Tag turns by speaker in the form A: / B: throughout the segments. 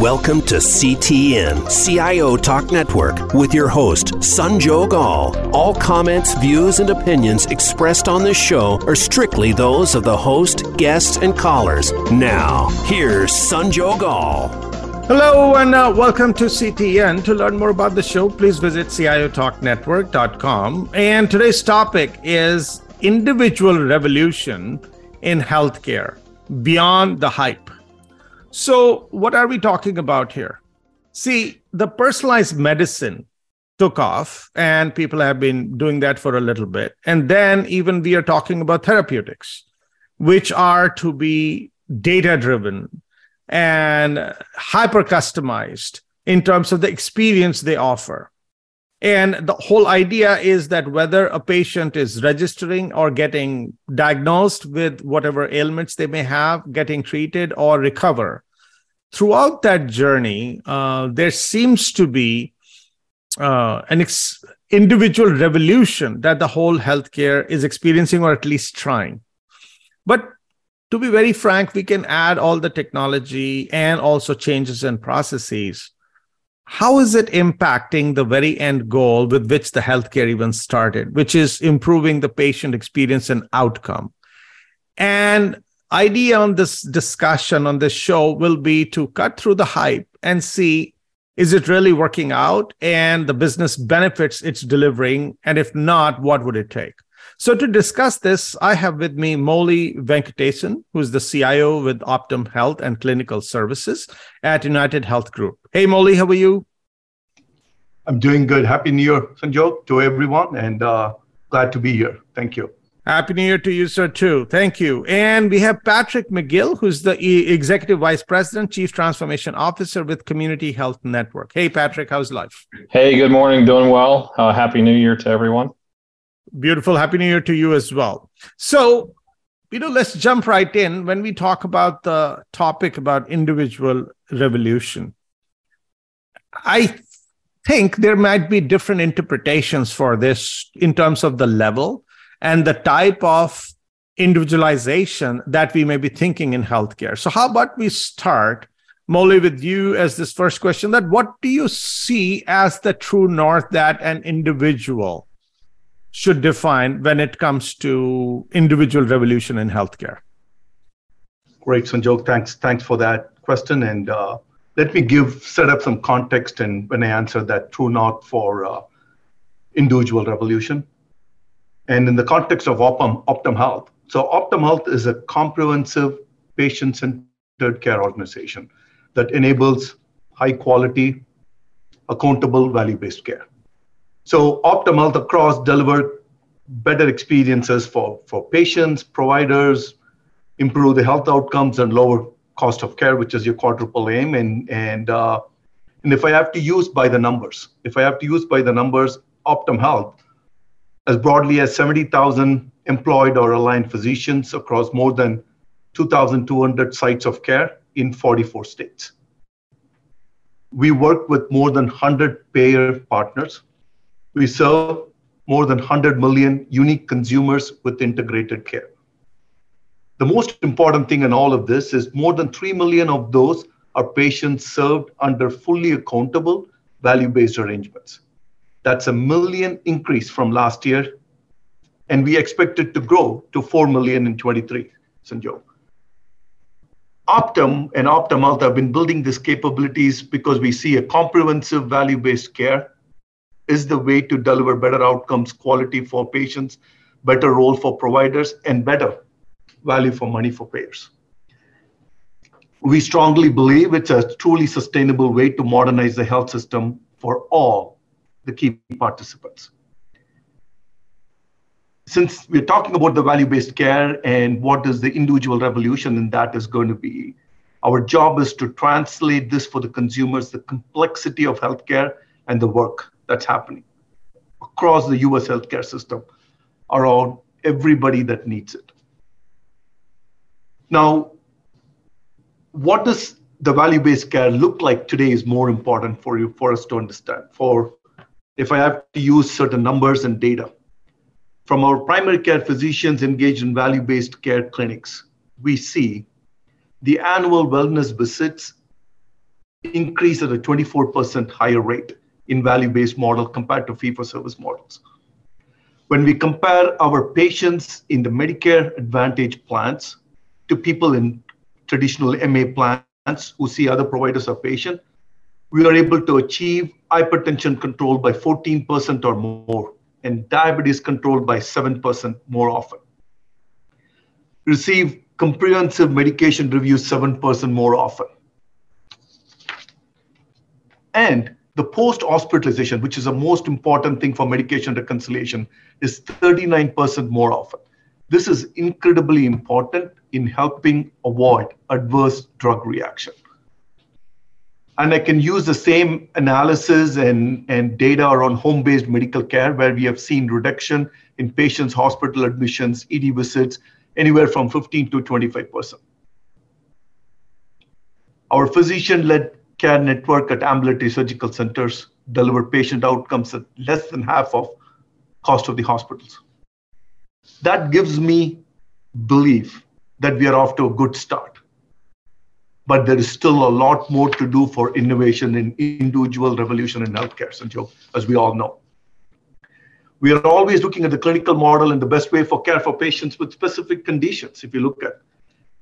A: Welcome to CTN, CIO Talk Network, with your host, Sanjog Aul. All comments, views, and opinions expressed on this show are strictly those of the host, guests, and callers. Now, here's Sanjog Aul.
B: Hello and uh, welcome to CTN. To learn more about the show, please visit CIOTalkNetwork.com. And today's topic is individual revolution in healthcare beyond the hype. So, what are we talking about here? See, the personalized medicine took off, and people have been doing that for a little bit. And then, even we are talking about therapeutics, which are to be data driven and hyper customized in terms of the experience they offer. And the whole idea is that whether a patient is registering or getting diagnosed with whatever ailments they may have, getting treated or recover, throughout that journey, uh, there seems to be uh, an ex- individual revolution that the whole healthcare is experiencing or at least trying. But to be very frank, we can add all the technology and also changes in processes how is it impacting the very end goal with which the healthcare even started, which is improving the patient experience and outcome? And idea on this discussion on this show will be to cut through the hype and see is it really working out and the business benefits it's delivering and if not what would it take so to discuss this i have with me Mouli Venkatesan who's the cio with optum health and clinical services at united health group hey Mouli how are you
C: I'm doing good. Happy New Year, Sanjog, to everyone, and uh, glad to be here. Thank you.
B: Happy New Year to you, sir, too. Thank you. And we have Patrick McGill, who's the Executive Vice President, Chief Transformation Officer with Community Health Network. Hey, Patrick, how's life?
D: Hey, good morning. Doing well. Uh, Happy New Year to everyone.
B: Beautiful. Happy New Year to you as well. So, you know, let's jump right in when we talk about the topic about individual revolution. I think there might be different interpretations for this in terms of the level and the type of individualization that we may be thinking in healthcare. So, how about we start, Mouli, with you as this first question that what do you see as the true north that an individual should define when it comes to individual revolution in healthcare?
C: Great, Sanjog. Thanks, thanks for that question. And uh, let me give set up some context and when I answer that true north for uh, individual revolution. And in the context of Optum, Optum Health, so Optum Health is a comprehensive patient-centered care organization that enables high quality, accountable, value-based care. So Optum Health across deliver better experiences for, for patients, providers, improve the health outcomes and lower cost of care, which is your quadruple aim. And and uh, and if I have to use by the numbers, if I have to use by the numbers, Optum Health, as broadly as 70,000 employed or aligned physicians across more than 2,200 sites of care in 44 states. We work with more than 100 payer partners. We serve more than 100 million unique consumers with integrated care. The most important thing in all of this is more than 3 million of those are patients served under fully accountable value based arrangements. That's a million increase from last year. And we expect it to grow to 4 million in 23, Sanjog. Optum and Optum Health have been building these capabilities because we see a comprehensive value based care is the way to deliver better outcomes, quality for patients, better role for providers, and better value for money for payers. We strongly believe it's a truly sustainable way to modernize the health system for all the key participants. Since we're talking about the value based care and what is the individual revolution in that is going to be, our job is to translate this for the consumers, the complexity of healthcare and the work that's happening across the US healthcare system around everybody that needs it. Now, what does the value-based care look like today is more important for you for us to understand. For if I have to use certain numbers and data. From our primary care physicians engaged in value-based care clinics, we see the annual wellness visits increase at a 24% higher rate in value-based model compared to fee-for-service models. When we compare our patients in the Medicare Advantage plans to people in traditional MA plans who see other providers of patient, we are able to achieve hypertension control by 14% or more and diabetes control by 7% more often. Receive comprehensive medication review 7% more often. And the post hospitalization, which is the most important thing for medication reconciliation, is 39% more often. This is incredibly important in helping avoid adverse drug reaction. And I can use the same analysis and, and data around home based medical care, where we have seen reduction in patients' hospital admissions, ED visits, anywhere from 15 to 25%. Our physician led care network at ambulatory surgical centers deliver patient outcomes at less than half of cost of the hospitals. That gives me belief that we are off to a good start. But there is still a lot more to do for innovation in individual revolution in healthcare, as we all know. We are always looking at the clinical model and the best way for care for patients with specific conditions, if you look at.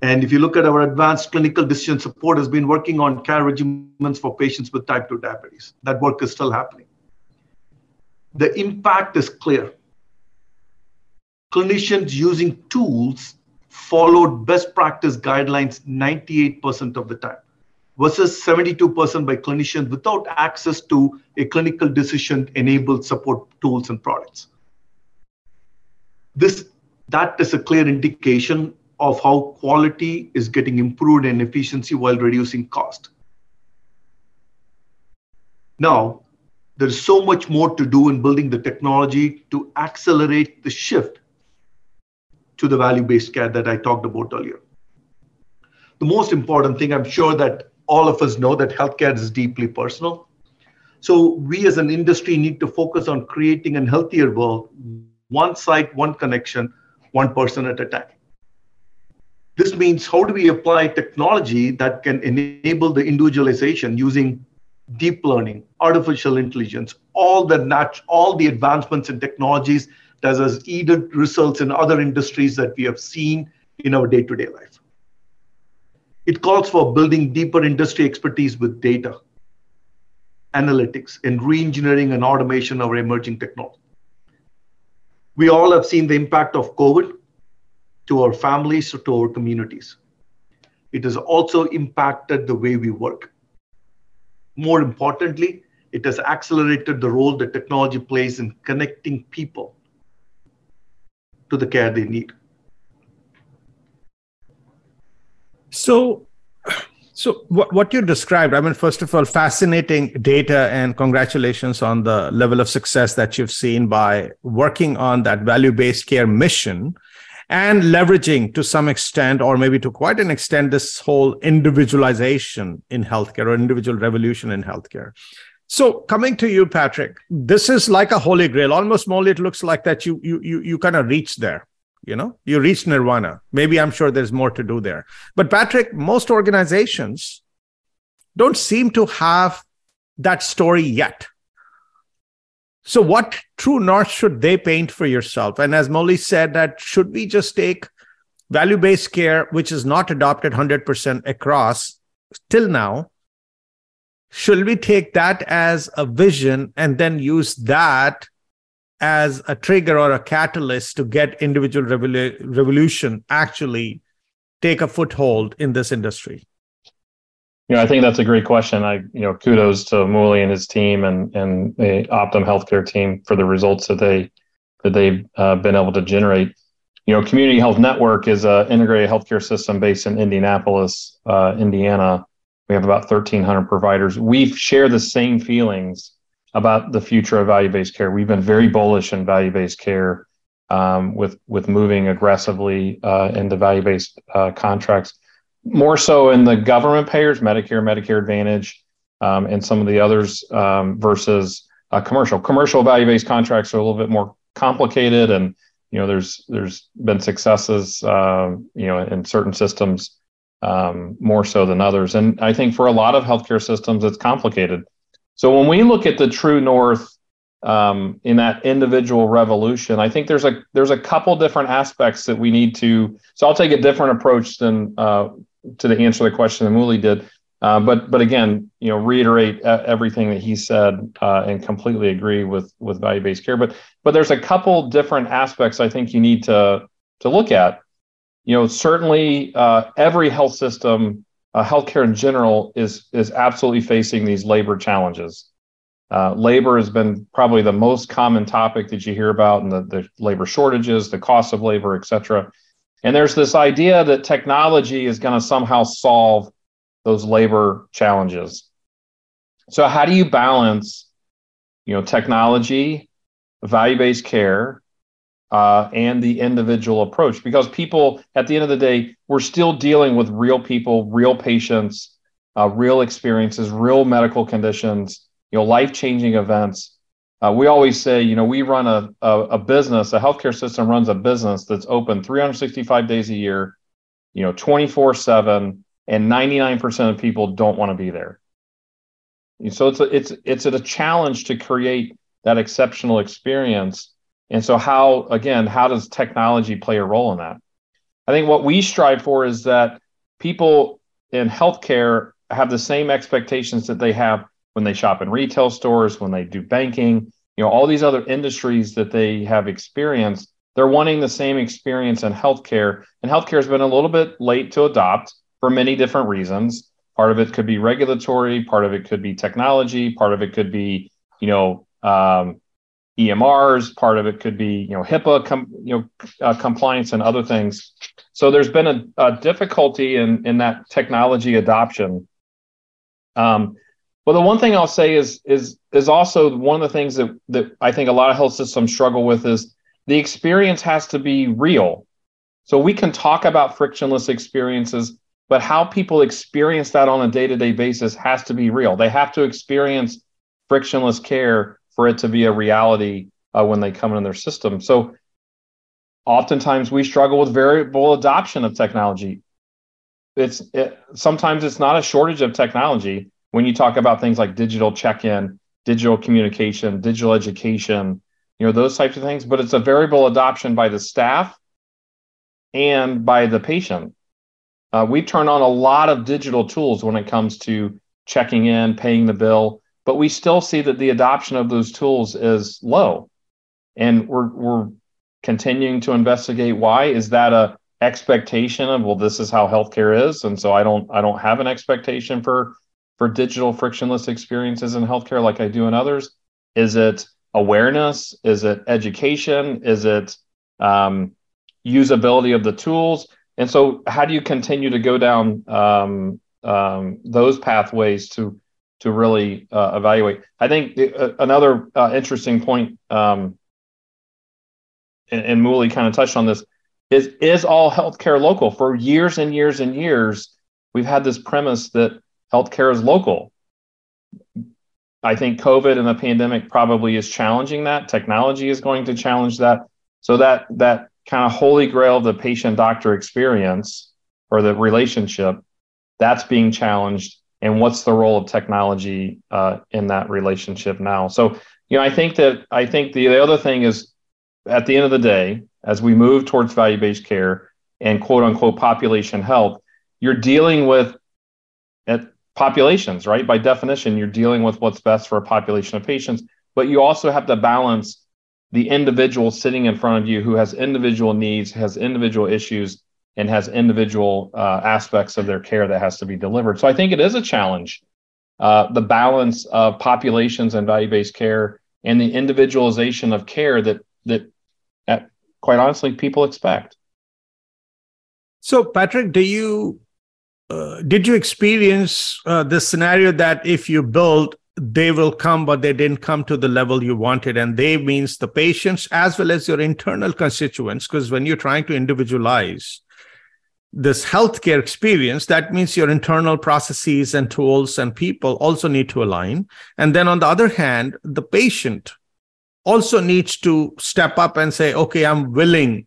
C: And if you look at our advanced clinical decision support has been working on care regimens for patients with type 2 diabetes. That work is still happening. The impact is clear. Clinicians using tools followed best practice guidelines 98% of the time versus 72% by clinicians without access to a clinical decision enabled support tools and products. This that is a clear indication of how quality is getting improved and efficiency while reducing cost. Now, there's so much more to do in building the technology to accelerate the shift to the value based care that I talked about earlier. The most important thing, I'm sure that all of us know that healthcare is deeply personal. So we as an industry need to focus on creating a healthier world, one site, one connection, one person at a time. This means how do we apply technology that can enable the individualization using deep learning, artificial intelligence, all the nat- all the advancements in technologies that has yielded results in other industries that we have seen in our day-to-day life. It calls for building deeper industry expertise with data, analytics, and re-engineering and automation of emerging technology. We all have seen the impact of COVID to our families, to our communities. It has also impacted the way we work. More importantly, it has accelerated the role that technology plays in connecting people to the care they need.
B: So, so what, what you described, I mean, first of all, fascinating data and congratulations on the level of success that you've seen by working on that value based care mission and leveraging to some extent, or maybe to quite an extent, this whole individualization in healthcare or individual revolution in healthcare. So coming to you, Patrick, this is like a holy grail. Almost more, it looks like that you you you you kind of reached there you know? You reach nirvana. Maybe i'm sure there's more to do there. But patrick most organizations don't seem to have that story yet. So what true north should they paint for yourself? And as Mouli said that should we just take value based care which is not adopted 100% across till now should we take that as a vision and then use that as a trigger or a catalyst to get individual revolu- revolution actually take a foothold in this industry?
D: You know, I think that's a great question. I, you know, kudos to Mouli and his team and and the Optum Healthcare team for the results that they that they've uh, been able to generate. You know, Community Health Network is an integrated healthcare system based in Indianapolis, uh, Indiana. We have about 1,300 providers. We share the same feelings about the future of value-based care. We've been very bullish in value-based care um, with with moving aggressively uh, into value-based uh, contracts, more so in the government payers, Medicare, Medicare Advantage, um, and some of the others um, versus uh, commercial. Commercial value-based contracts are a little bit more complicated, and you know there's there's been successes, um, you know, in certain systems um, more so than others. And I think for a lot of healthcare systems, it's complicated. So when we look at the true north um, in that individual revolution, I think there's a there's a couple different aspects that we need to. So I'll take a different approach than uh, to the answer the question that Mouli did. Uh, but but again, you know, reiterate everything that he said uh, and completely agree with with value based care. But but there's a couple different aspects I think you need to to look at. You know, certainly uh, every health system, uh, healthcare in general, is is absolutely facing these labor challenges. Uh, labor has been probably the most common topic that you hear about, and the, the labor shortages, the cost of labor, et cetera. And there's this idea that technology is going to somehow solve those labor challenges. So how do you balance, you know, technology, value-based care, uh, and the individual approach? Because people, at the end of the day, we're still dealing with real people, real patients, uh, real experiences, real medical conditions, you know, life-changing events. Uh, we always say, you know, we run a, a, a business, a healthcare system runs a business that's open 365 days a year, you know, 24 seven and 99% of people don't want to be there. So it's a, it's it's a challenge to create that exceptional experience. And so how again, how does technology play a role in that? I think what we strive for is that people in healthcare have the same expectations that they have when they shop in retail stores, when they do banking, you know, all these other industries that they have experienced, they're wanting the same experience in healthcare. And healthcare has been a little bit late to adopt for many different reasons. Part of it could be regulatory, part of it could be technology, part of it could be, you know, um, EMRs, part of it could be, you know, HIPAA, com- you know, uh, compliance and other things. So there's been a, a difficulty in in that technology adoption. Um, but the one thing I'll say is is is also one of the things that that I think a lot of health systems struggle with is the experience has to be real. So we can talk about frictionless experiences, but how people experience that on a day-to-day basis has to be real they have to experience frictionless care for it to be a reality uh, when they come in their system. So oftentimes we struggle with variable adoption of technology. It's it, sometimes it's not a shortage of technology. When you talk about things like digital check-in digital communication digital education you know those types of things but it's a variable adoption by the staff and by the patient. Uh, we turn on a lot of digital tools when it comes to checking in, paying the bill, but we still see that the adoption of those tools is low. And we're, we're continuing to investigate why. Is that a expectation of well, this is how healthcare is, and so I don't I don't have an expectation for for digital frictionless experiences in healthcare like I do in others? Is it awareness? Is it education? Is it um, usability of the tools? And so, how do you continue to go down um, um, those pathways to to really uh, evaluate? I think the, uh, another uh, interesting point, um, and, and Mouli kind of touched on this, is is all healthcare local? For years and years and years, we've had this premise that healthcare is local. I think COVID and the pandemic probably is challenging that. Technology is going to challenge that. So that that kind of holy grail of the patient doctor experience or the relationship that's being challenged and what's the role of technology uh, in that relationship now? So you know i think that i think the, the other thing is at the end of the day as we move towards value-based care and quote unquote population health you're dealing with at populations right? By definition you're dealing with what's best for a population of patients but you also have to balance the individual sitting in front of you who has individual needs, has individual issues, and has individual uh, aspects of their care that has to be delivered. So I think it is a challenge, uh, the balance of populations and value-based care and the individualization of care that that, at, quite honestly, people expect.
B: So, Patrick, do you uh, did you experience uh, this scenario that if you build they will come, but they didn't come to the level you wanted. And they means the patients as well as your internal constituents. Because when you're trying to individualize this healthcare experience, that means your internal processes and tools and people also need to align. And then on the other hand, the patient also needs to step up and say, okay, I'm willing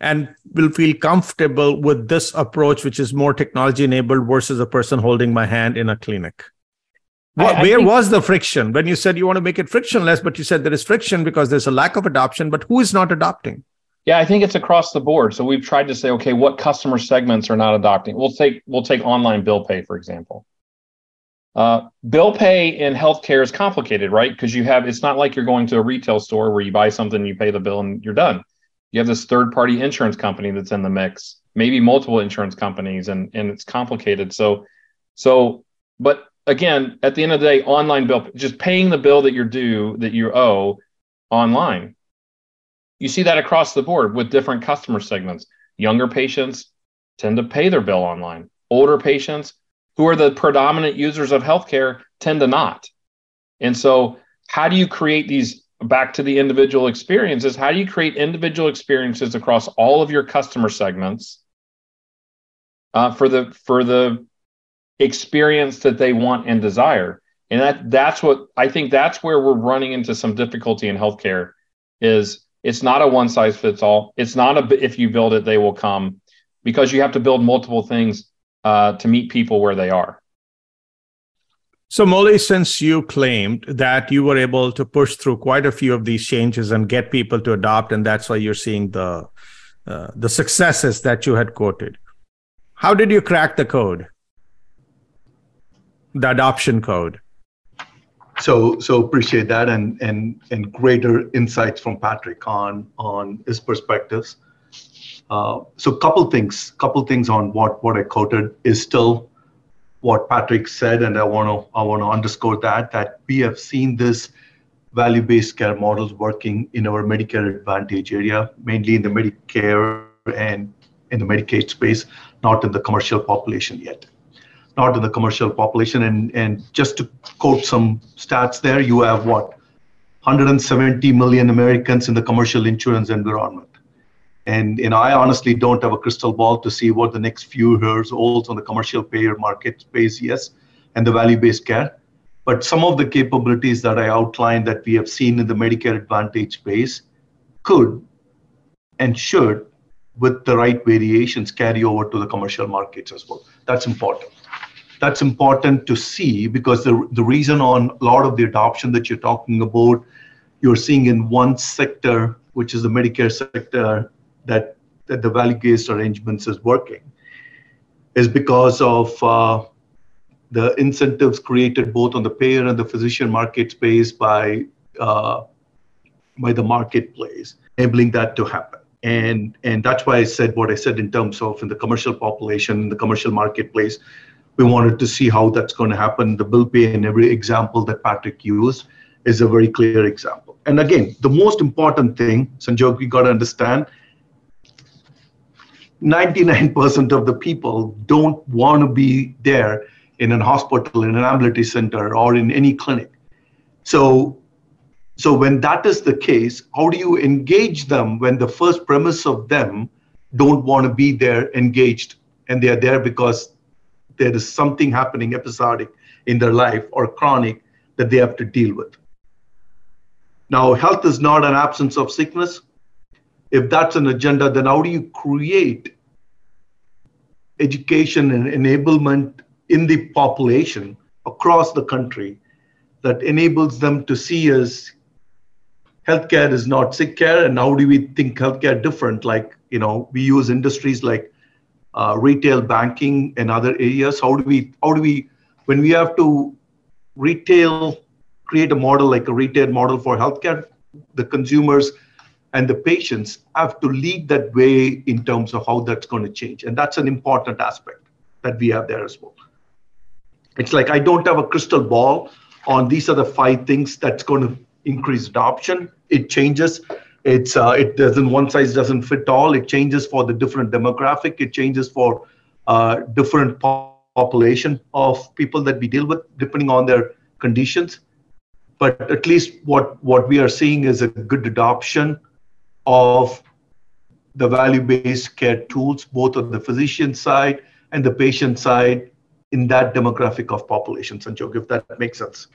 B: and will feel comfortable with this approach, which is more technology enabled versus a person holding my hand in a clinic? What, I, I where think, was the friction when you said you want to make it frictionless, but you said there is friction because there's a lack of adoption, but who is not adopting?
D: Yeah, I think it's across the board. So we've tried to say, okay, what customer segments are not adopting? We'll take we'll take online bill pay for example. Uh, bill pay in healthcare is complicated, right? Because you have it's not like you're going to a retail store where you buy something, you pay the bill, and you're done. You have this third party insurance company that's in the mix, maybe multiple insurance companies, and and it's complicated. So, so, but again, at the end of the day, online bill, just paying the bill that you're due that you owe online. You see that across the board with different customer segments. Younger patients tend to pay their bill online. Older patients who are the predominant users of healthcare tend to not. And so, how do you create these back to the individual experiences? How do you create individual experiences across all of your customer segments uh, for the for the experience that they want and desire? And that that's what I think that's where we're running into some difficulty in healthcare. Is it's not a one size fits all. It's not a if you build it they will come because you have to build multiple things uh, to meet people where they are.
B: So, Mouli, since you claimed that you were able to push through quite a few of these changes and get people to adopt, and that's why you're seeing the uh, the successes that you had quoted, how did you crack the code, the adoption code?
C: So, so appreciate that, and and and greater insights from Patrick on on his perspectives. Uh, so couple things, couple things on what what I quoted is still what Patrick said, and I want to I want to underscore that that we have seen this value-based care models working in our Medicare Advantage area, mainly in the Medicare and in the Medicaid space, not in the commercial population yet. Not in the commercial population. And, and just to quote some stats there, you have what? 170 million Americans in the commercial insurance environment. And know, I honestly don't have a crystal ball to see what the next few years holds on the commercial payer market space, yes, and the value-based care. But some of the capabilities that I outlined that we have seen in the Medicare Advantage space could and should, with the right variations, carry over to the commercial markets as well. That's important. That's important to see because the, the reason on a lot of the adoption that you're talking about, you're seeing in one sector, which is the Medicare sector, that, that the value-based arrangements is working is because of uh, the incentives created both on the payer and the physician market space by uh, by the marketplace, enabling that to happen. And and that's why I said what I said in terms of in the commercial population, in the commercial marketplace, we wanted to see how that's going to happen. The bill pay and every example that Patrick used is a very clear example. And again, the most important thing, Sanjog, we got to understand 99% of the people don't want to be there in an hospital, in an ambulatory center, or in any clinic. So, so when that is the case, how do you engage them when the first premise of them don't want to be there engaged and they are there because there is something happening episodic in their life or chronic that they have to deal with? Now, health is not an absence of sickness. If that's an agenda, then how do you create education and enablement in the population across the country that enables them to see as healthcare is not sick care? And how do we think healthcare different? Like you know we use industries like uh, retail banking and other areas how do we how do we when we have to retail create a model like a retail model for healthcare the consumers and the patients have to lead that way in terms of how that's going to change. And that's an important aspect that we have there as well. It's like I don't have a crystal ball on these are the five things that's going to increase adoption. It changes. It's uh, it doesn't one size doesn't fit all. It changes for the different demographic. It changes for uh, different population of people that we deal with depending on their conditions. But at least what what we are seeing is a good adoption of the value-based care tools, both on the physician side and the patient side in that demographic of population, Sanjog, if that makes sense.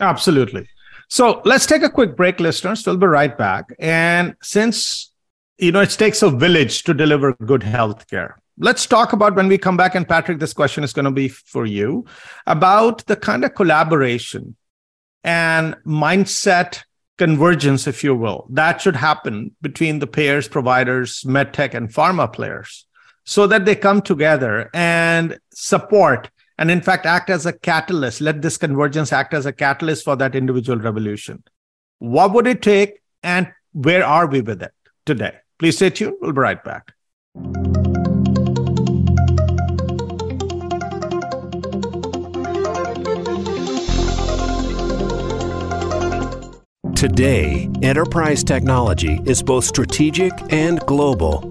B: Absolutely. So let's take a quick break, listeners. We'll be right back. And since you know, it takes a village to deliver good health care. Let's talk about when we come back. And Patrick, this question is going to be for you about the kind of collaboration and mindset convergence, if you will, that should happen between the payers, providers, medtech, and pharma players so that they come together and support and, in fact, act as a catalyst. Let this convergence act as a catalyst for that individual revolution. What would it take, and where are we with it today? Please stay tuned. We'll be right back.
A: Today, enterprise technology is both strategic and global.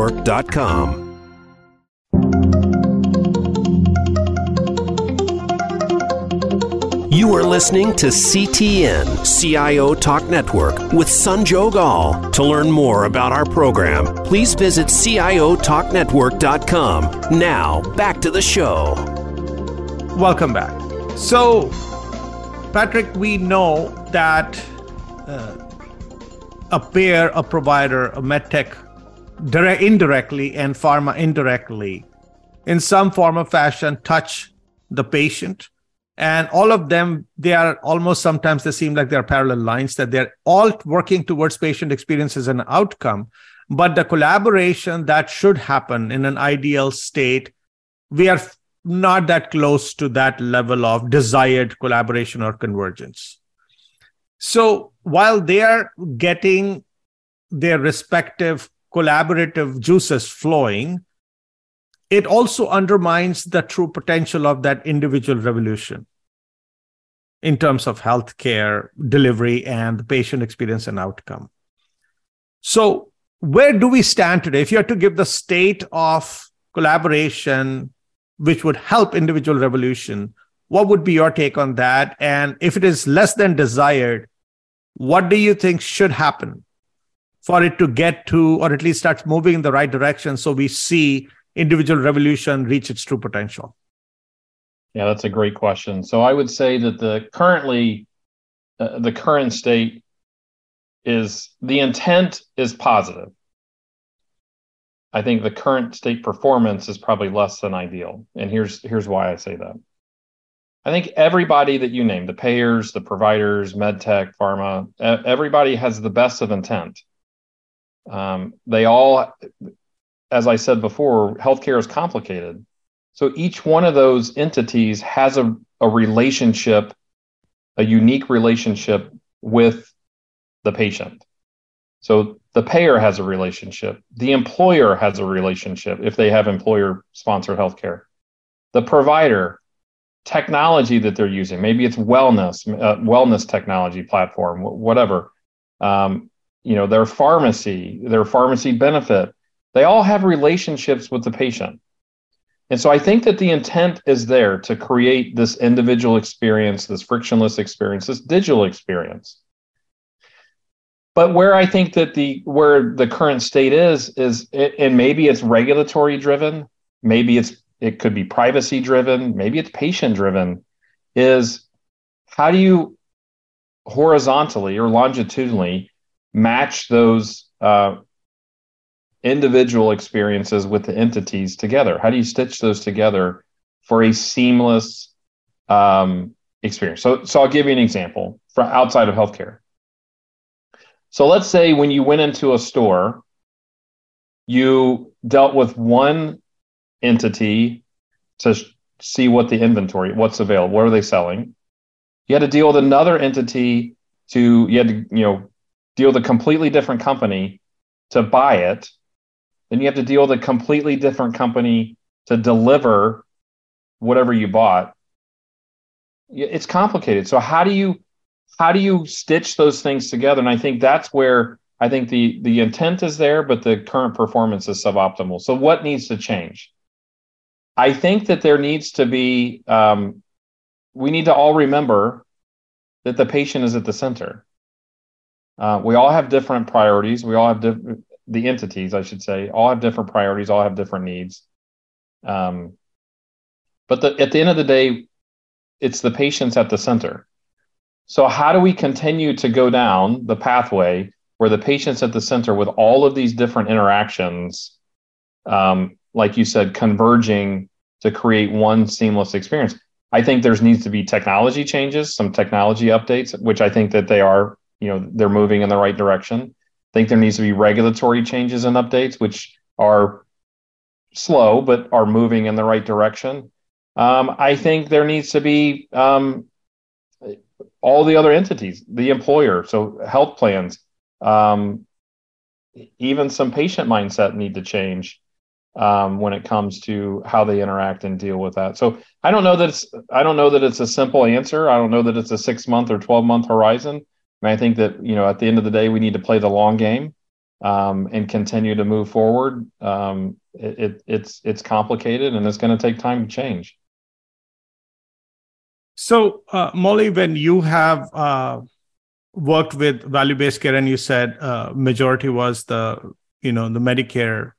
A: CIOTalkNetwork.com. You are listening to CTN CIO Talk Network with Sanjog Aul. To learn more about our program, please visit CIOTalkNetwork.com. Now, back to the show.
B: Welcome back. So, Patrick, we know that uh, a payer, a provider, a medtech, direct, indirectly, and pharma indirectly, in some form or fashion, touch the patient. And all of them they are almost sometimes they seem like they're parallel lines that they're all working towards patient experiences and outcome. But the collaboration that should happen in an ideal state we are not that close to that level of desired collaboration or convergence. So while they are getting their respective collaborative juices flowing it also undermines the true potential of that individual revolution in terms of healthcare delivery and the patient experience and outcome. So, where do we stand today? If you had to give the state of collaboration, which would help individual revolution, what would be your take on that? And if it is less than desired, what do you think should happen for it to get to, or at least start moving in the right direction so we see individual revolution reach its true potential?
D: Yeah, that's a great question. So I would say that the currently uh, the current state is the intent is positive. I think the current state performance is probably less than ideal. And here's here's why I say that. I think everybody that you name, the payers, the providers, medtech, pharma, everybody has the best of intent. Um, they all, as I said before, healthcare is complicated. So each one of those entities has a, a relationship, a unique relationship with the patient. So the payer has a relationship, the employer has a relationship if they have employer sponsored healthcare. The provider, technology that they're using, maybe it's wellness, uh, wellness technology platform, whatever. Um, you know, their pharmacy, their pharmacy benefit, they all have relationships with the patient. And so I think that the intent is there to create this individual experience, this frictionless experience, this digital experience. But where I think that the where the current state is is and maybe it's regulatory driven, maybe it's it could be privacy driven, maybe it's patient driven, is how do you horizontally or longitudinally match those uh, individual experiences with the entities together? How do you stitch those together for a seamless um, experience? So, so I'll give you an example from outside of healthcare. So let's say when you went into a store, you dealt with one entity to see what the inventory, what's available, what are they selling. You had to deal with another entity to you had to you know deal with a completely different company to buy it then you have to deal with a completely different company to deliver whatever you bought. It's complicated. So how do you how do you stitch those things together? And I think that's where I think the the intent is there, but the current performance is suboptimal. So what needs to change? I think that there needs to be. Um, we need to all remember that the patient is at the center. Uh, we all have different priorities. We all have different the entities, I should say, all have different priorities, all have different needs. Um, but the, at the end of the day, it's the patients at the center. So, how do we continue to go down the pathway where the patient's at the center with all of these different interactions, um, like you said, converging to create one seamless experience? I think there's needs to be technology changes, some technology updates, which I think that they are, you know, they're moving in the right direction. I think there needs to be regulatory changes and updates, which are slow but are moving in the right direction. Um, I think there needs to be um, all the other entities, the employer, so health plans, um, even some patient mindset need to change um, when it comes to how they interact and deal with that. So I don't know that it's I don't know that it's a simple answer. I don't know that it's a six month or twelve month horizon. I, I think that you know at the end of the day we need to play the long game um, and continue to move forward. Um, it, it, it's it's complicated and it's going to take time to change.
B: So, uh, Mouli, when you have uh, worked with value-based care, and you said uh, majority was the you know the Medicare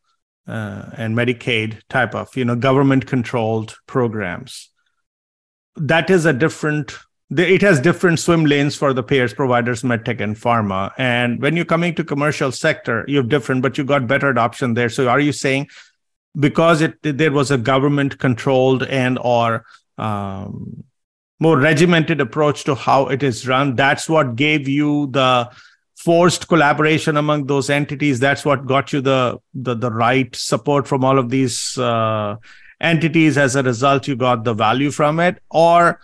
B: uh, and Medicaid type of you know government-controlled programs, that is a different. It has different swim lanes for the payers, providers, medtech, and pharma. And when you're coming to commercial sector, you have different, but you got better adoption there. So, are you saying because it there was a government-controlled and or um, more regimented approach to how it is run that's what gave you the forced collaboration among those entities that's what got you the the, the right support from all of these uh, entities as a result you got the value from it or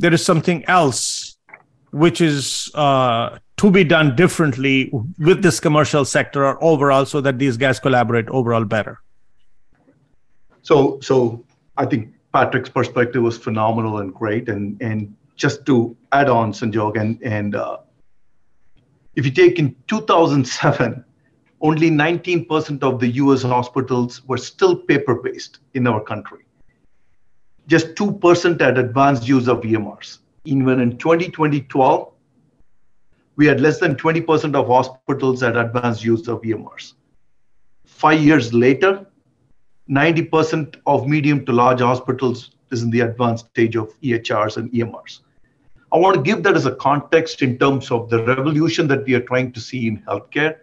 B: there is something else which is uh, to be done differently with this commercial sector or overall so that these guys collaborate overall better
C: so so i think Patrick's perspective was phenomenal and great. And and just to add on, Sanjog, and and uh, if you take in 2007, only 19% of the U.S. hospitals were still paper-based in our country. Just 2% had advanced use of EMRs. Even in 2012, we had less than 20% of hospitals had advanced use of EMRs. Five years later, 90% of medium to large hospitals is in the advanced stage of EHRs and EMRs. I want to give that as a context in terms of the revolution that we are trying to see in healthcare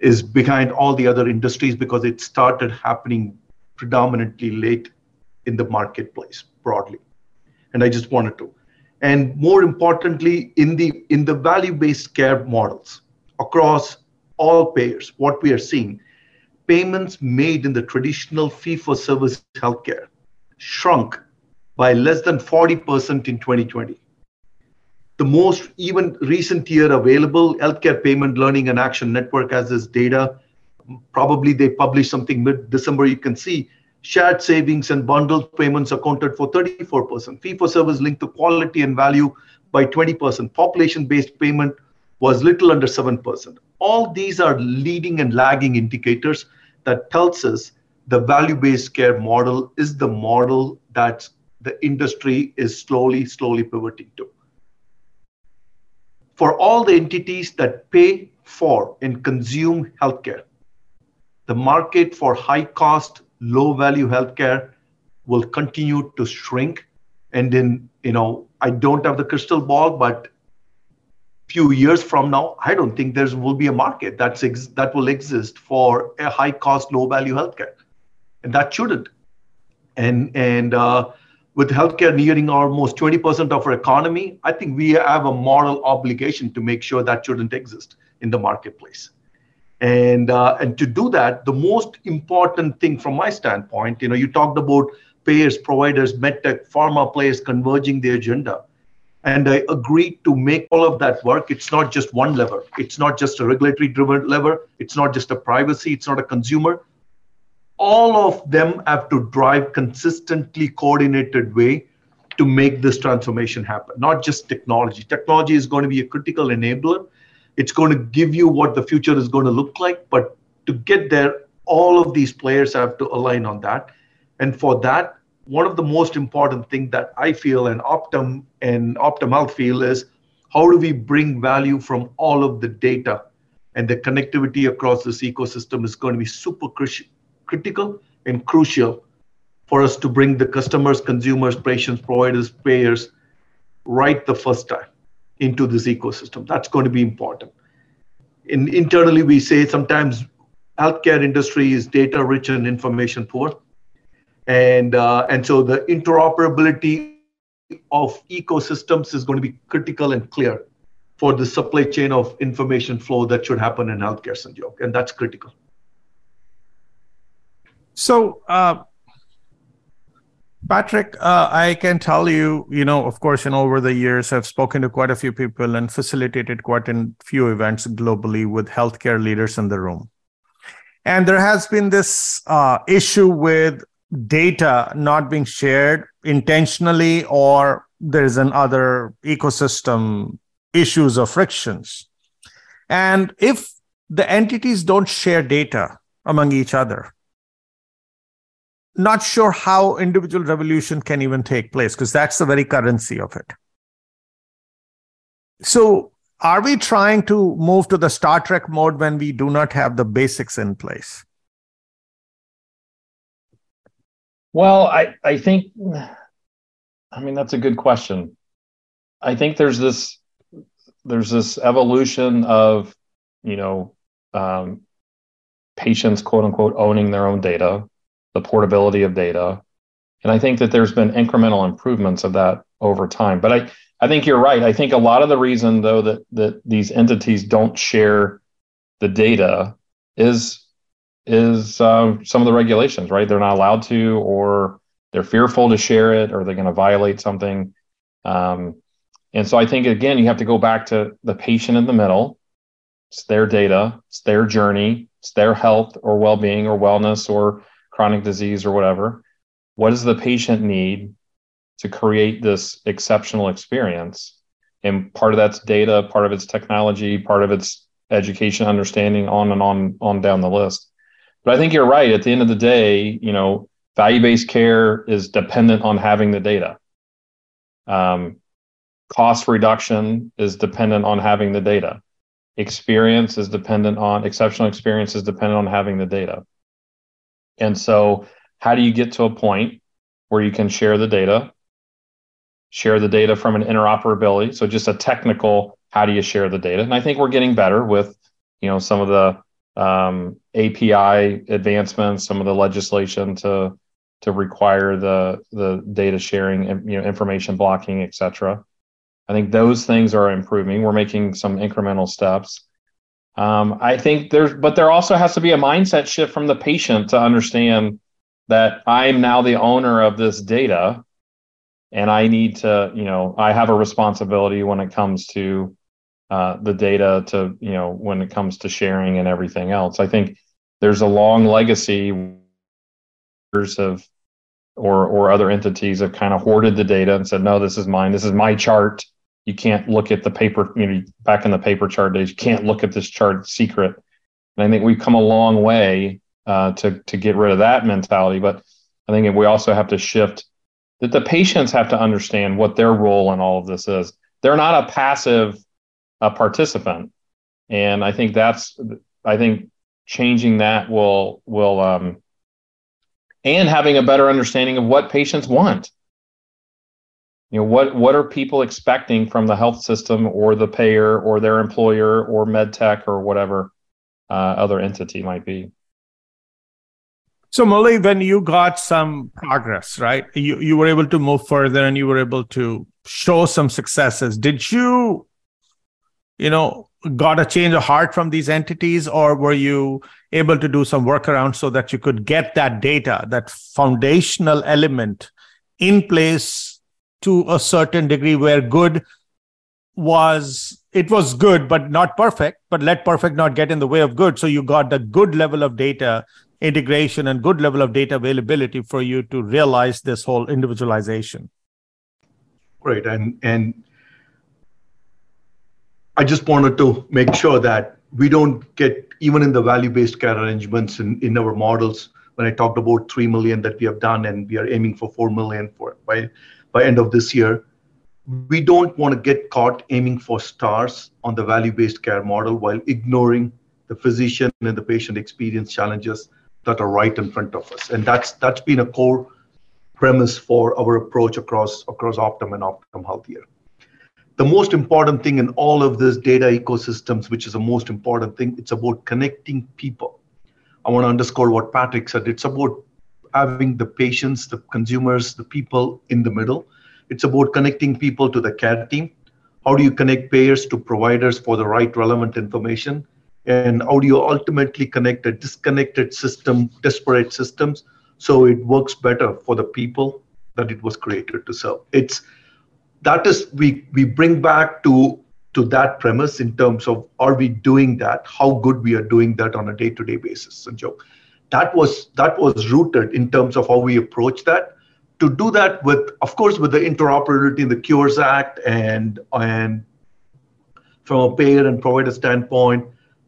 C: is behind all the other industries because it started happening predominantly late in the marketplace broadly. And I just wanted to. And more importantly, in the in the value-based care models across all payers, what we are seeing payments made in the traditional fee for service healthcare shrunk by less than 40% in 2020. The most even recent year available, Healthcare Payment Learning and Action Network has this data. Probably they published something mid December. You can see shared savings and bundled payments accounted for 34%. Fee for service linked to quality and value by 20%. Population based payment was little under 7%. All these are leading and lagging indicators that tells us the value-based care model is the model that the industry is slowly, slowly pivoting to. For all the entities that pay for and consume healthcare, the market for high cost, low value healthcare will continue to shrink. And then, you know, I don't have the crystal ball, but few years from now, I don't think there will be a market that's ex- that will exist for a high cost, low value healthcare, and that shouldn't. And and uh, with healthcare nearing almost 20% of our economy, I think we have a moral obligation to make sure that shouldn't exist in the marketplace. And uh, and to do that, the most important thing from my standpoint, you know, you talked about payers, providers, medtech, pharma players converging the agenda and I agreed to make all of that work. It's not just one lever. It's not just a regulatory driven lever. It's not just a privacy. It's not a consumer. All of them have to drive consistently coordinated way to make this transformation happen, not just technology. Technology is going to be a critical enabler. It's going to give you what the future is going to look like. But to get there, all of these players have to align on that. And for that, one of the most important things that I feel and Optum and Optum Health feel is how do we bring value from all of the data and the connectivity across this ecosystem is going to be super critical and crucial for us to bring the customers, consumers, patients, providers, payers right the first time into this ecosystem. That's going to be important. In, internally, we say sometimes healthcare industry is data rich and information poor. And, uh, and so the interoperability of ecosystems is going to be critical and clear for the supply chain of information flow that should happen in healthcare, Sanjog, and that's critical.
B: So, uh, Patrick, uh, I can tell you, you know, of course, you know, over the years, I've spoken to quite a few people and facilitated quite a few events globally with healthcare leaders in the room. And there has been this uh, issue with data not being shared intentionally, or there's an other ecosystem issues or frictions. And if the entities don't share data among each other, not sure how individual revolution can even take place because that's the very currency of it. So, are we trying to move to the Star Trek mode when we do not have the basics in place?
D: Well, I, I think, I mean, that's a good question. I think there's this, there's this evolution of, you know, um, patients, quote unquote, owning their own data the portability of data. And I think that there's been incremental improvements of that over time. But I, I think you're right. I think a lot of the reason, though, that, that these entities don't share the data is is uh, some of the regulations, right? They're not allowed to, or they're fearful to share it, or they're going to violate something. Um, and so I think again, you have to go back to the patient in the middle. It's their data, it's their journey, it's their health or well-being or wellness or chronic disease or whatever what does the patient need to create this exceptional experience? And part of that's data part of it's technology part of it's education understanding on and on on down the list. But i think you're right. At the end of the day you know value-based care is dependent on having the data. Um, cost reduction is dependent on having the data. Experience is dependent on exceptional experience is dependent on having the data and so, how do you get to a point where you can share the data, share the data from an interoperability? So, just a technical, how do you share the data? And I think we're getting better with, you know, some of the um, API advancements, some of the legislation to to require the the data sharing, you know, information blocking, et cetera. I think those things are improving. We're making some incremental steps. Um, I think there's, but there also has to be a mindset shift from the patient to understand that I'm now the owner of this data and I need to, you know, I have a responsibility when it comes to uh, the data to, you know, when it comes to sharing and everything else. I think there's a long legacy of or or other entities have kind of hoarded the data and said, no, this is mine. This is my chart you can't look at the paper, you know, back in the paper chart days, you can't look at this chart secret. And I think we've come a long way uh, to, to get rid of that mentality. But I think we also have to shift that the patients have to understand what their role in all of this is. They're not a passive uh, participant. And I think that's, I think changing that will, will, um, and having a better understanding of what patients want you know what what are people expecting from the health system or the payer or their employer or med tech or whatever uh, other entity might be?
B: So Mouli, when you got some progress right you, you were able to move further and you were able to show some successes. Did you you know got a change of heart from these entities or were you able to do some workaround so that you could get that data that foundational element in place to a certain degree where good was it was good but not perfect but let perfect not get in the way of good. So you got the good level of data integration and good level of data availability for you to realize this whole individualization.
C: Great and and I just wanted to make sure that we don't get even in the value-based care arrangements in, in our models. When I talked about three million that we have done, and we are aiming for four million for by by end of this year, we don't want to get caught aiming for stars on the value-based care model while ignoring the physician and the patient experience challenges that are right in front of us. And that's that's been a core premise for our approach across across Optum and Optum Health here. The most important thing in all of this data ecosystems, which is the most important thing, it's about connecting people. I want to underscore what Patrick said. It's about having the patients, the consumers, the people in the middle it's about connecting people to the care team. How do you connect payers to providers for the right relevant information? And how do you ultimately connect a disconnected system, disparate systems, so it works better for the people that it was created to serve? It's that is we we bring back to to that premise in terms of are we doing that how good we are doing that on a day-to-day basis sanjog that was that was rooted in terms of how we approach that to do that with, of course, with the interoperability in the Cures Act and and from a payer and provider standpoint,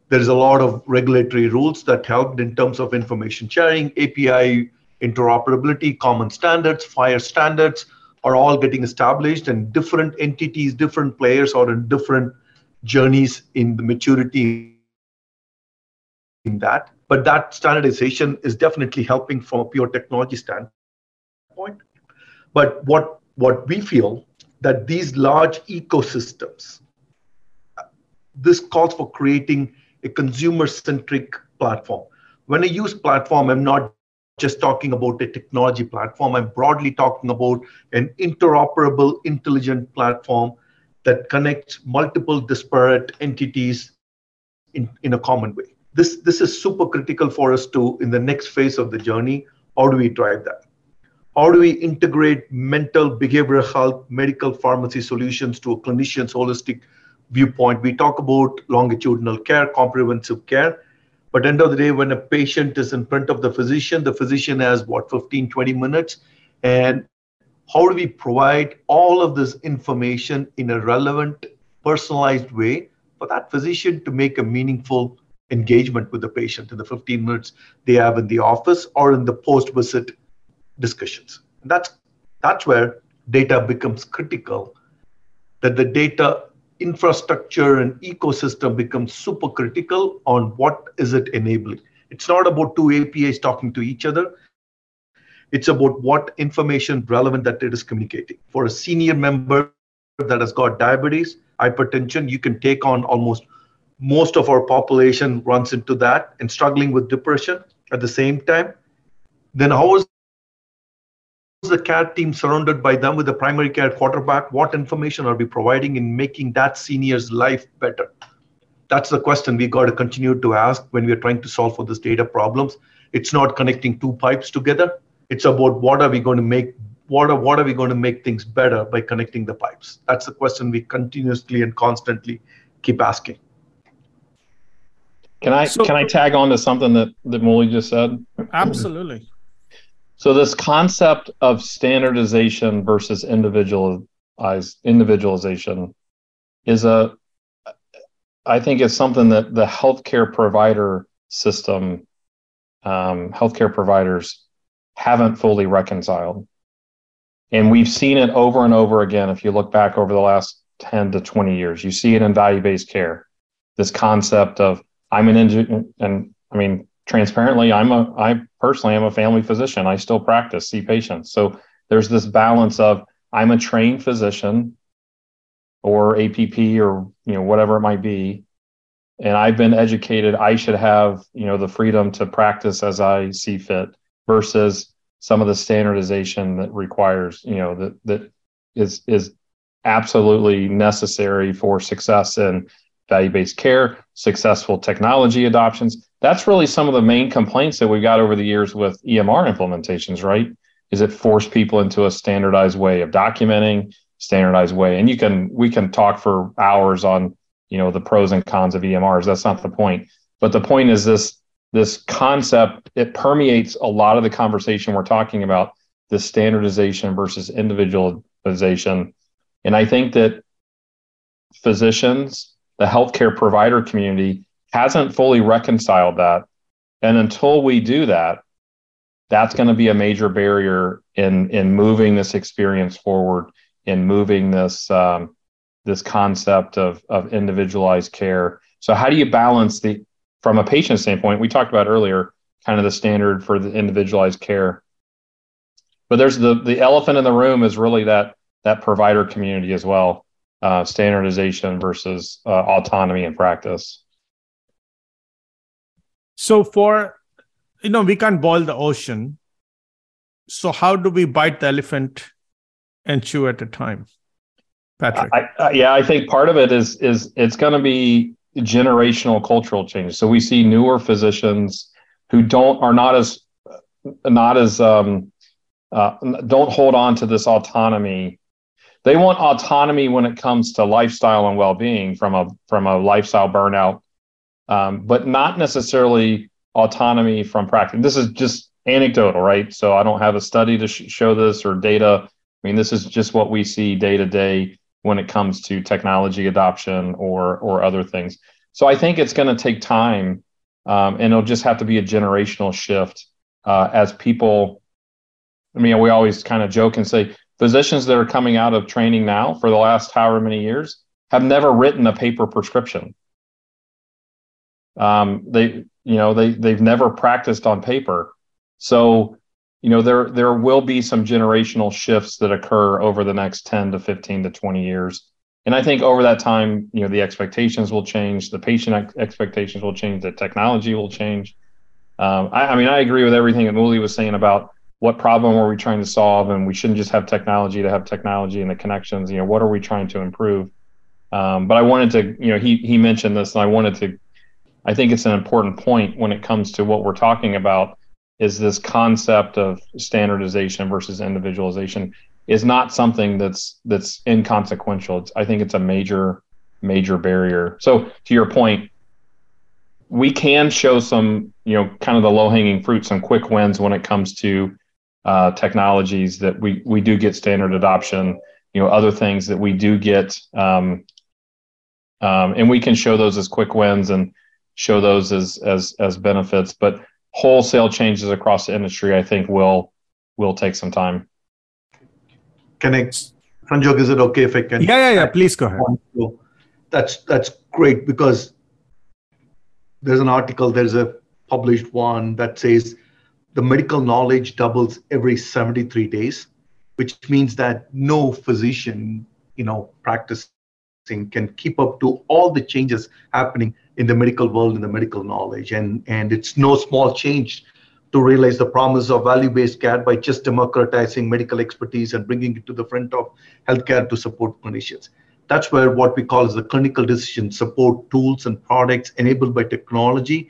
C: there is a lot of regulatory rules that helped in terms of information sharing, API interoperability, common standards, FHIR standards are all getting established, and different entities, different players are in different journeys in the maturity in that. But that standardization is definitely helping from a pure technology standpoint. But what, what we feel that these large ecosystems, this calls for creating a consumer-centric platform. When I use platform, I'm not just talking about a technology platform. I'm broadly talking about an interoperable, intelligent platform that connects multiple disparate entities in, in a common way. This, this is super critical for us to, in the next phase of the journey, how do we drive that? How do we integrate mental behavioral health, medical pharmacy solutions to a clinician's holistic viewpoint? We talk about longitudinal care, comprehensive care. But end of the day, when a patient is in front of the physician, the physician has what, 15, 20 minutes. And how do we provide all of this information in a relevant, personalized way for that physician to make a meaningful engagement with the patient in the 15 minutes they have in the office or in the post visit discussions. And that's that's where data becomes critical. That the data infrastructure and ecosystem becomes super critical on what is it enabling. It's not about two APIs talking to each other. It's about what information relevant that it is communicating. For a senior member that has got diabetes, hypertension, you can take on almost most of our population runs into that and struggling with depression at the same time. Then how is the care team surrounded by them with the primary care quarterback? What information are we providing in making that senior's life better? That's the question we got to continue to ask when we are trying to solve for this data problems. It's not connecting two pipes together. It's about what are we going to make what are, what are we going to make things better by connecting the pipes? That's the question we continuously and constantly keep asking.
D: Can I so, can I tag on to something that that Mouli just said?
B: Absolutely.
D: So this concept of standardization versus individualized individualization is a I think it's something that the healthcare provider system, um, healthcare providers haven't fully reconciled. And we've seen it over and over again. If you look back over the last 10 to 20 years, you see it in value based care. This concept of I'm an engineer, and I mean, transparently, I'm a I personally am a family physician. I still practice, see patients. So there's this balance of I'm a trained physician or APP or you know whatever it might be and I've been educated I should have you know the freedom to practice as I see fit versus some of the standardization that requires you know that that is is absolutely necessary for success in value-based care successful technology adoptions that's really some of the main complaints that we've got over the years with EMR implementations, right? Is it force people into a standardized way of documenting, standardized way. And you can we can talk for hours on, you know, the pros and cons of EMRs. That's not the point. But the point is this this concept, it permeates a lot of the conversation we're talking about, the standardization versus individualization. And I think that physicians the healthcare provider community hasn't fully reconciled that. And until we do that, that's going to be a major barrier in in moving this experience forward, in moving this um, this concept of of individualized care. So how do you balance the from a patient standpoint? We talked about earlier, kind of the standard for the individualized care. But there's the the elephant in the room is really that that provider community as well, uh, standardization versus uh, autonomy in practice.
B: So for you know, we can't boil the ocean. So how do we bite the elephant and chew at a time? Patrick.
D: I, I, yeah, I think part of it is is it's going to be generational cultural change. So we see newer physicians who don't are not as not as um, uh, don't hold on to this autonomy. They want autonomy when it comes to lifestyle and well-being from a from a lifestyle burnout, um, but not necessarily autonomy from practice. This is just anecdotal, right? So I don't have a study to sh- show this or data. I mean, this is just what we see day to day when it comes to technology adoption or or other things. So I think it's going to take time, um, and it'll just have to be a generational shift uh, as people. I mean, we always kind of joke and say physicians that are coming out of training now for the last however many years have never written a paper prescription. Um, they, you know, they they've never practiced on paper, so you know there there will be some generational shifts that occur over the next 10 to 15 to 20 years. And i think over that time you know the expectations will change the patient ex- expectations will change the technology will change. Um, I, I, mean i agree with everything that Mouli was saying about what problem are we trying to solve and we shouldn't just have technology to have technology and the connections you know what are we trying to improve um, but i wanted to you know he he mentioned this and i wanted to i think it's an important point when it comes to what we're talking about is this concept of standardization versus individualization is not something that's that's inconsequential. It's, I think it's a major major barrier. So to your point, we can show some you know kind of the low hanging fruit, some quick wins when it comes to uh, technologies that we we do get standard adoption. You know other things that we do get, um, um, and we can show those as quick wins and show those as as as benefits, but wholesale changes across the industry, I think will will take some time.
C: Can I, Sanjog, is it okay if I can?
B: Yeah, yeah, yeah. Please go ahead.
C: That's that's great because there's an article, there's a published one that says the medical knowledge doubles every 73 days, which means that no physician, you know, practicing can keep up to all the changes happening in the medical world and the medical knowledge. And, and it's no small change to realize the promise of value-based care by just democratizing medical expertise and bringing it to the front of healthcare to support clinicians. That's where what we call as the clinical decision support tools and products enabled by technology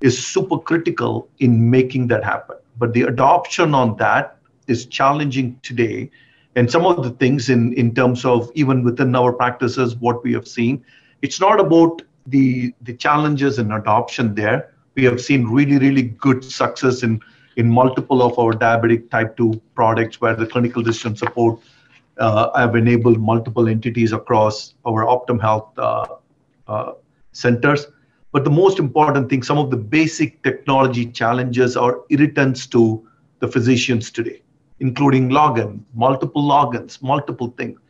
C: is super critical in making that happen. But the adoption on that is challenging today. And some of the things in, in terms of even within our practices, what we have seen, it's not about the the challenges in adoption there. We have seen really really good success in in multiple of our diabetic type 2 products where the clinical decision support uh, have enabled multiple entities across our Optum Health uh, uh, centers. But the most important thing, some of the basic technology challenges are irritants to the physicians today, including login, multiple logins, multiple things.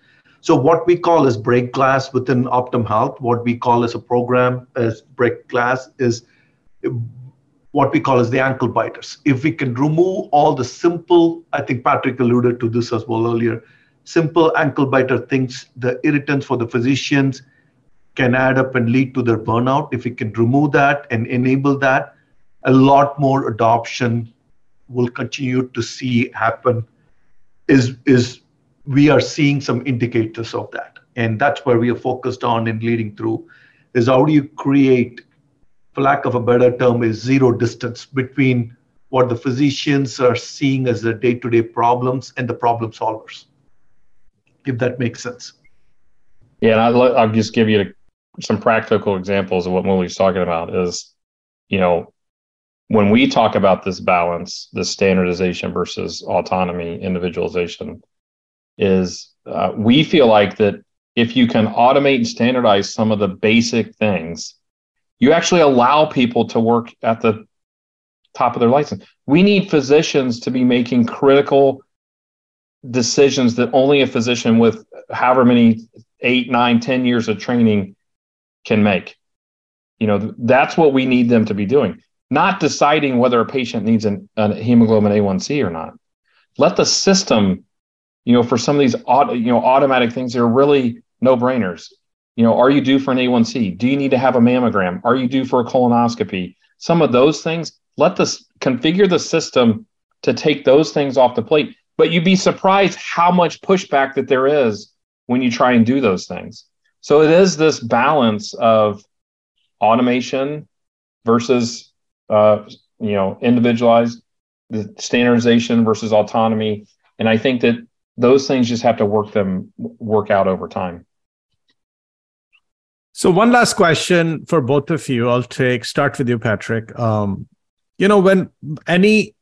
C: So what we call as break glass within Optum Health, what we call as a program as break glass is what we call as the ankle biters. If we can remove all the simple, I think Patrick alluded to this as well earlier, simple ankle biter things, the irritants for the physicians can add up and lead to their burnout. If we can remove that and enable that, a lot more adoption will continue to see happen is is we are seeing some indicators of that. And that's where we are focused on in leading through is how do you create, for lack of a better term, is zero distance between what the physicians are seeing as their day-to-day problems and the problem solvers, if that makes sense.
D: Yeah, and I'll, I'll just give you some practical examples of what Mouli's talking about is, you know, when we talk about this balance, this standardization versus autonomy, individualization, is uh, we feel like that if you can automate and standardize some of the basic things, you actually allow people to work at the top of their license. We need physicians to be making critical decisions that only a physician with however many eight, nine, ten years of training can make. You know, that's what we need them to be doing, not deciding whether a patient needs an, a hemoglobin A1C or not. Let the system, you know, for some of these auto, you know, automatic things that are really no brainers. You know, are you due for an A1C? Do you need to have a mammogram? Are you due for a colonoscopy? Some of those things, let this configure the system to take those things off the plate. But you'd be surprised how much pushback that there is when you try and do those things. So it is this balance of automation versus uh, you know individualized the standardization versus autonomy. And i think that those things just have to work them work out over time.
B: So one last question for both of you. I'll take start with you patrick. Um, you know when any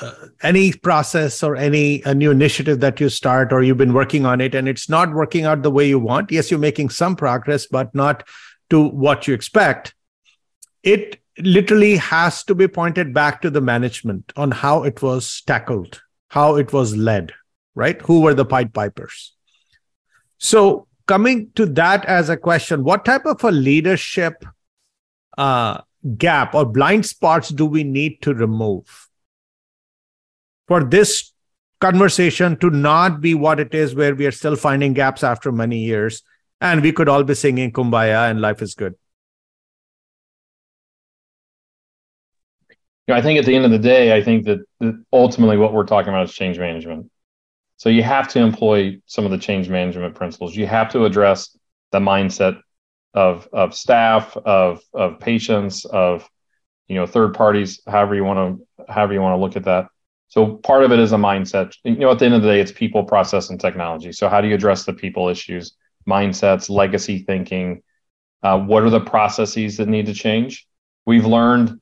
B: uh, any process or any a new initiative that you start or you've been working on it and it's not working out the way you want. Yes you're making some progress but not to what you expect. It literally has to be pointed back to the management on how it was tackled how it was led right? Who were the pied pipers? So coming to that as a question what type of a leadership uh, gap or blind spots do we need to remove for this conversation to not be what it is, where we are still finding gaps after many years, and we could all be singing Kumbaya and life is good.
D: You know, I think at the end of the day, I think that, that ultimately what we're talking about is change management. So you have to employ some of the change management principles. You have to address the mindset of of staff, of of patients, of you know third parties, however you want to however you want to look at that. So part of it is a mindset. You know, at the end of the day, it's people, process, and technology. So how do you address the people issues, mindsets, legacy thinking? Uh, what are the processes that need to change? We've learned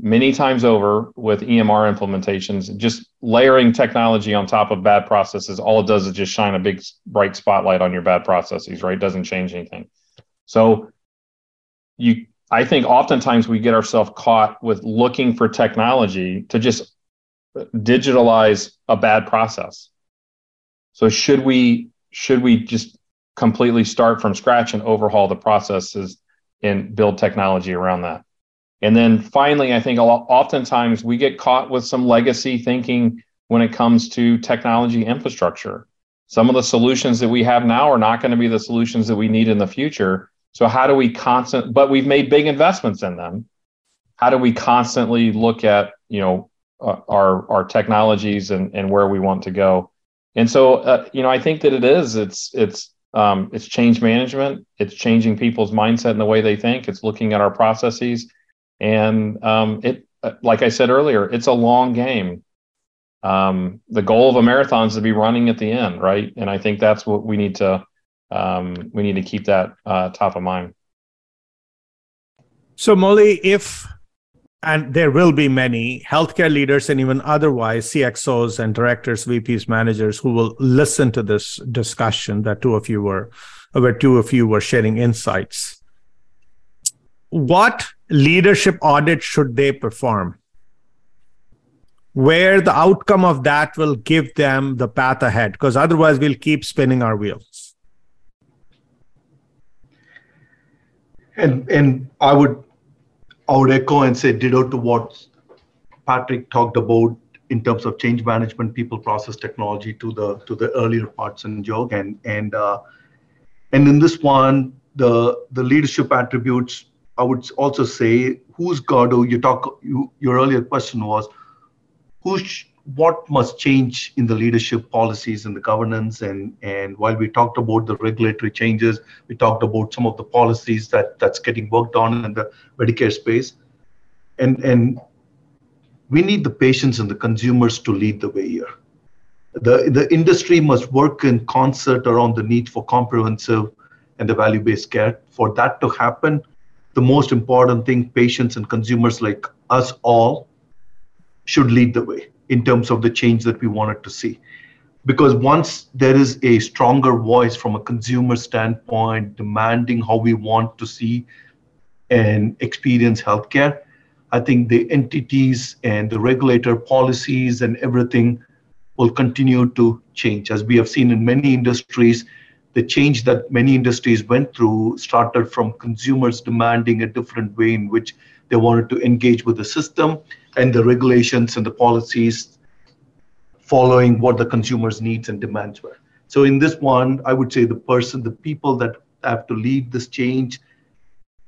D: many times over with EMR implementations, just layering technology on top of bad processes, all it does is just shine a big bright spotlight on your bad processes, right? It doesn't change anything. So you I think oftentimes we get ourselves caught with looking for technology to just digitalize a bad process. So should we should we just completely start from scratch and overhaul the processes and build technology around that? And then finally, I think lot, oftentimes we get caught with some legacy thinking when it comes to technology infrastructure. Some of the solutions that we have now are not going to be the solutions that we need in the future. So how do we constant? But we've made big investments in them. How do we constantly look at you know our our technologies and and where we want to go. And so, uh, you know, I think that it is. It's it's um, it's change management. It's changing people's mindset and the way they think. It's looking at our processes, and um, it, uh, like I said earlier, it's a long game. Um, the goal of a marathon is to be running at the end, right? And I think that's what we need to um, we need to keep that uh, top of mind.
B: So, Mouli, if and there will be many healthcare leaders and even otherwise CXOs and directors, VPs, managers who will listen to this discussion that two of you were, where two of you were sharing insights. What leadership audit should they perform? Where the outcome of that will give them the path ahead, because otherwise we'll keep spinning our wheels.
C: And and I would I would echo and say ditto to what Patrick talked about in terms of change management, people, process, technology to the to the earlier parts and Sanjog and and uh, and in this one, the the leadership attributes. I would also say who's got to you talk. You, your earlier question was who's what must change in the leadership policies and the governance? And and while we talked about the regulatory changes we talked about some of the policies that that's getting worked on in the medicare space. And and we need the patients and the consumers to lead the way here. The the industry must work in concert around the need for comprehensive and the value based care. For that to happen the most important thing patients and consumers like us all should lead the way in terms of the change that we wanted to see. because once there is a stronger voice from a consumer standpoint demanding how we want to see and experience healthcare, I think the entities and the regulator policies and everything will continue to change. As we have seen in many industries, the change that many industries went through started from consumers demanding a different way in which they wanted to engage with the system and the regulations and the policies following what the consumers' needs and demands were. So in this one, I would say the person, the people that have to lead this change,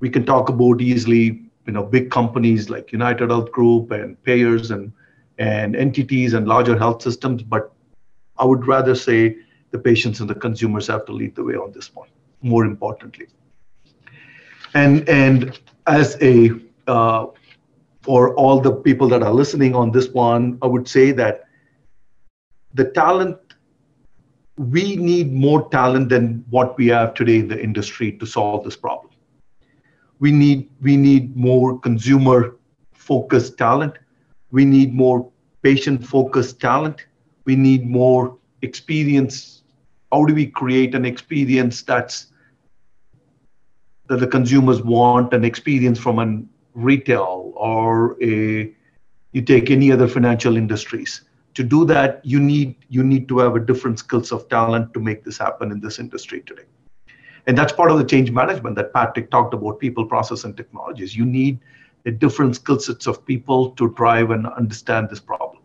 C: we can talk about easily, you know, big companies like UnitedHealth Group and payers and and entities and larger health systems, but I would rather say the patients and the consumers have to lead the way on this one, more importantly. And and as a uh, for all the people that are listening on this one, I would say that the talent we need more talent than what we have today in the industry to solve this problem. We need we need more consumer focused talent. We need more patient focused talent. We need more experience. How do we create an experience that's that the consumers want an experience from a retail or a you take any other financial industries. To do that you need you need to have a different skills of talent to make this happen in this industry today. And that's part of the change management that patrick talked about people process and technologies. You need a different skill sets of people to drive and understand this problem.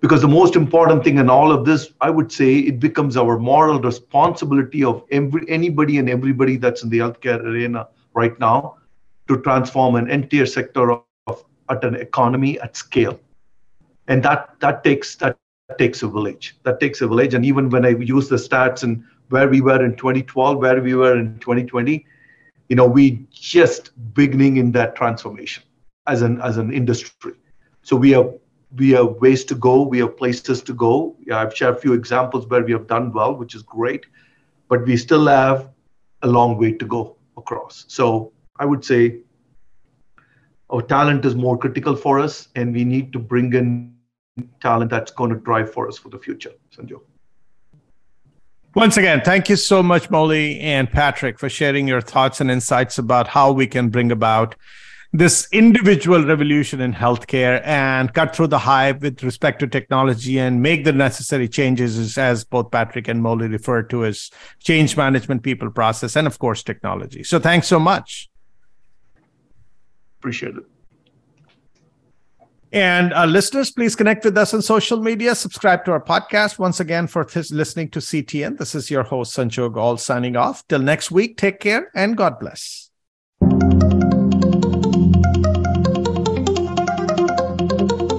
C: Because the most important thing in all of this i would say it becomes our moral responsibility of every anybody and everybody that's in the healthcare arena right now to transform an entire sector of, of at an economy at scale. And that that takes that takes a village. That takes a village. And even when i use the stats and where we were in 2012 where we were in 2020 you know we just beginning in that transformation as an as an industry. So we have we have ways to go. We have places to go. Yeah, i've shared a few examples where we have done well which is great. But we still have a long way to go across. So i would say our talent is more critical for us and we need to bring in talent that's going to drive for us for the future. Sanjo
B: once again thank you so much Mouli and patrick for sharing your thoughts and insights about how we can bring about this individual revolution in healthcare and cut through the hype with respect to technology and make the necessary changes as both patrick and Mouli referred to as change management people process and of course technology. So thanks so much
C: Appreciate it.
B: And uh, listeners, please connect with us on social media. Subscribe to our podcast. Once again, for th- listening to CTN, this is your host, Sanjog Aul, signing off. Till next week, take care and God bless.